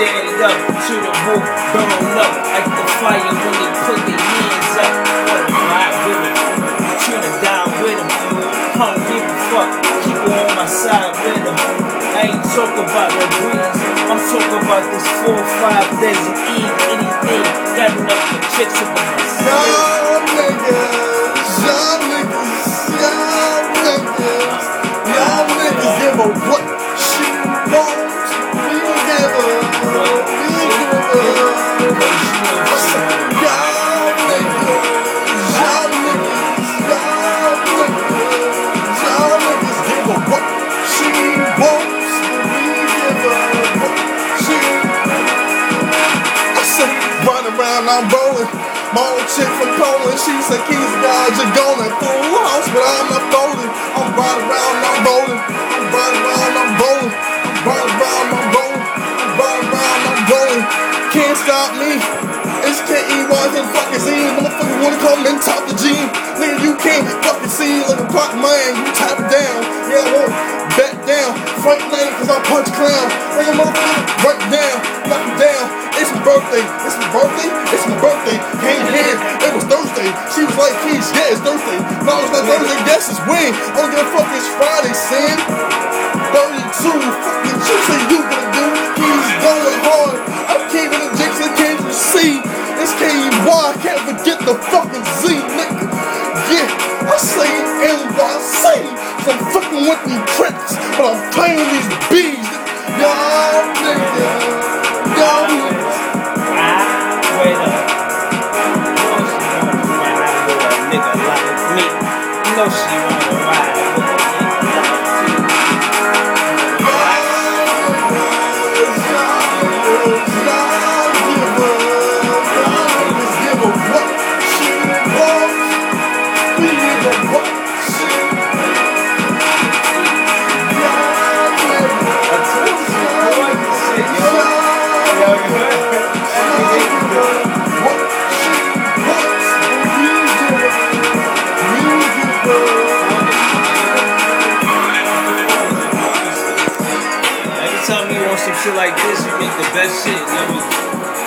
It up to the roof, burn up like the fire when they put their hands up. Wanna ride with him, tryna die with him. I don't give a fuck, keep her on my side with him. I ain't talking about the breeze, I'm talking about this four five days of Eve, anything. Got enough for chicks in the Y'all niggas, y'all niggas, y'all niggas, y'all niggas give a what I'm rolling. Old chick from Poland, she said, Keys, God, you're going full house, but I'm not folding. I'm riding around, I'm rolling. I'm riding around, I'm rolling. I'm riding around, I'm rolling. I'm riding around, I'm rolling. Can't stop me. It's K-E-Y's and fucking Z. Motherfucker wanna come and top the G. You can't fucking see like a pop man. You tap it down. Yeah, I won't back down. Frank Lane, cause I punch clown. Nigga, motherfucker, right down. Knock him down. It's my birthday. It's my birthday. It's my birthday. In hand. It was Thursday. She was like, Keys, yeah, it's Thursday. No, it's not Thursday. Yes, it's when. I don't give a fuck. It's Friday, sin. 32. Fucking shit say you gonna do. Keys going hard. I'm keeping the jinx and can't you see? It's K-E-Y. Can't forget the fucking Z, playing these beats. Y'all niggas. Y'all niggas. Ah, wait up. You know she wanna ride with a nigga like me. You know she wanna ride shit like this, you make the best shit. You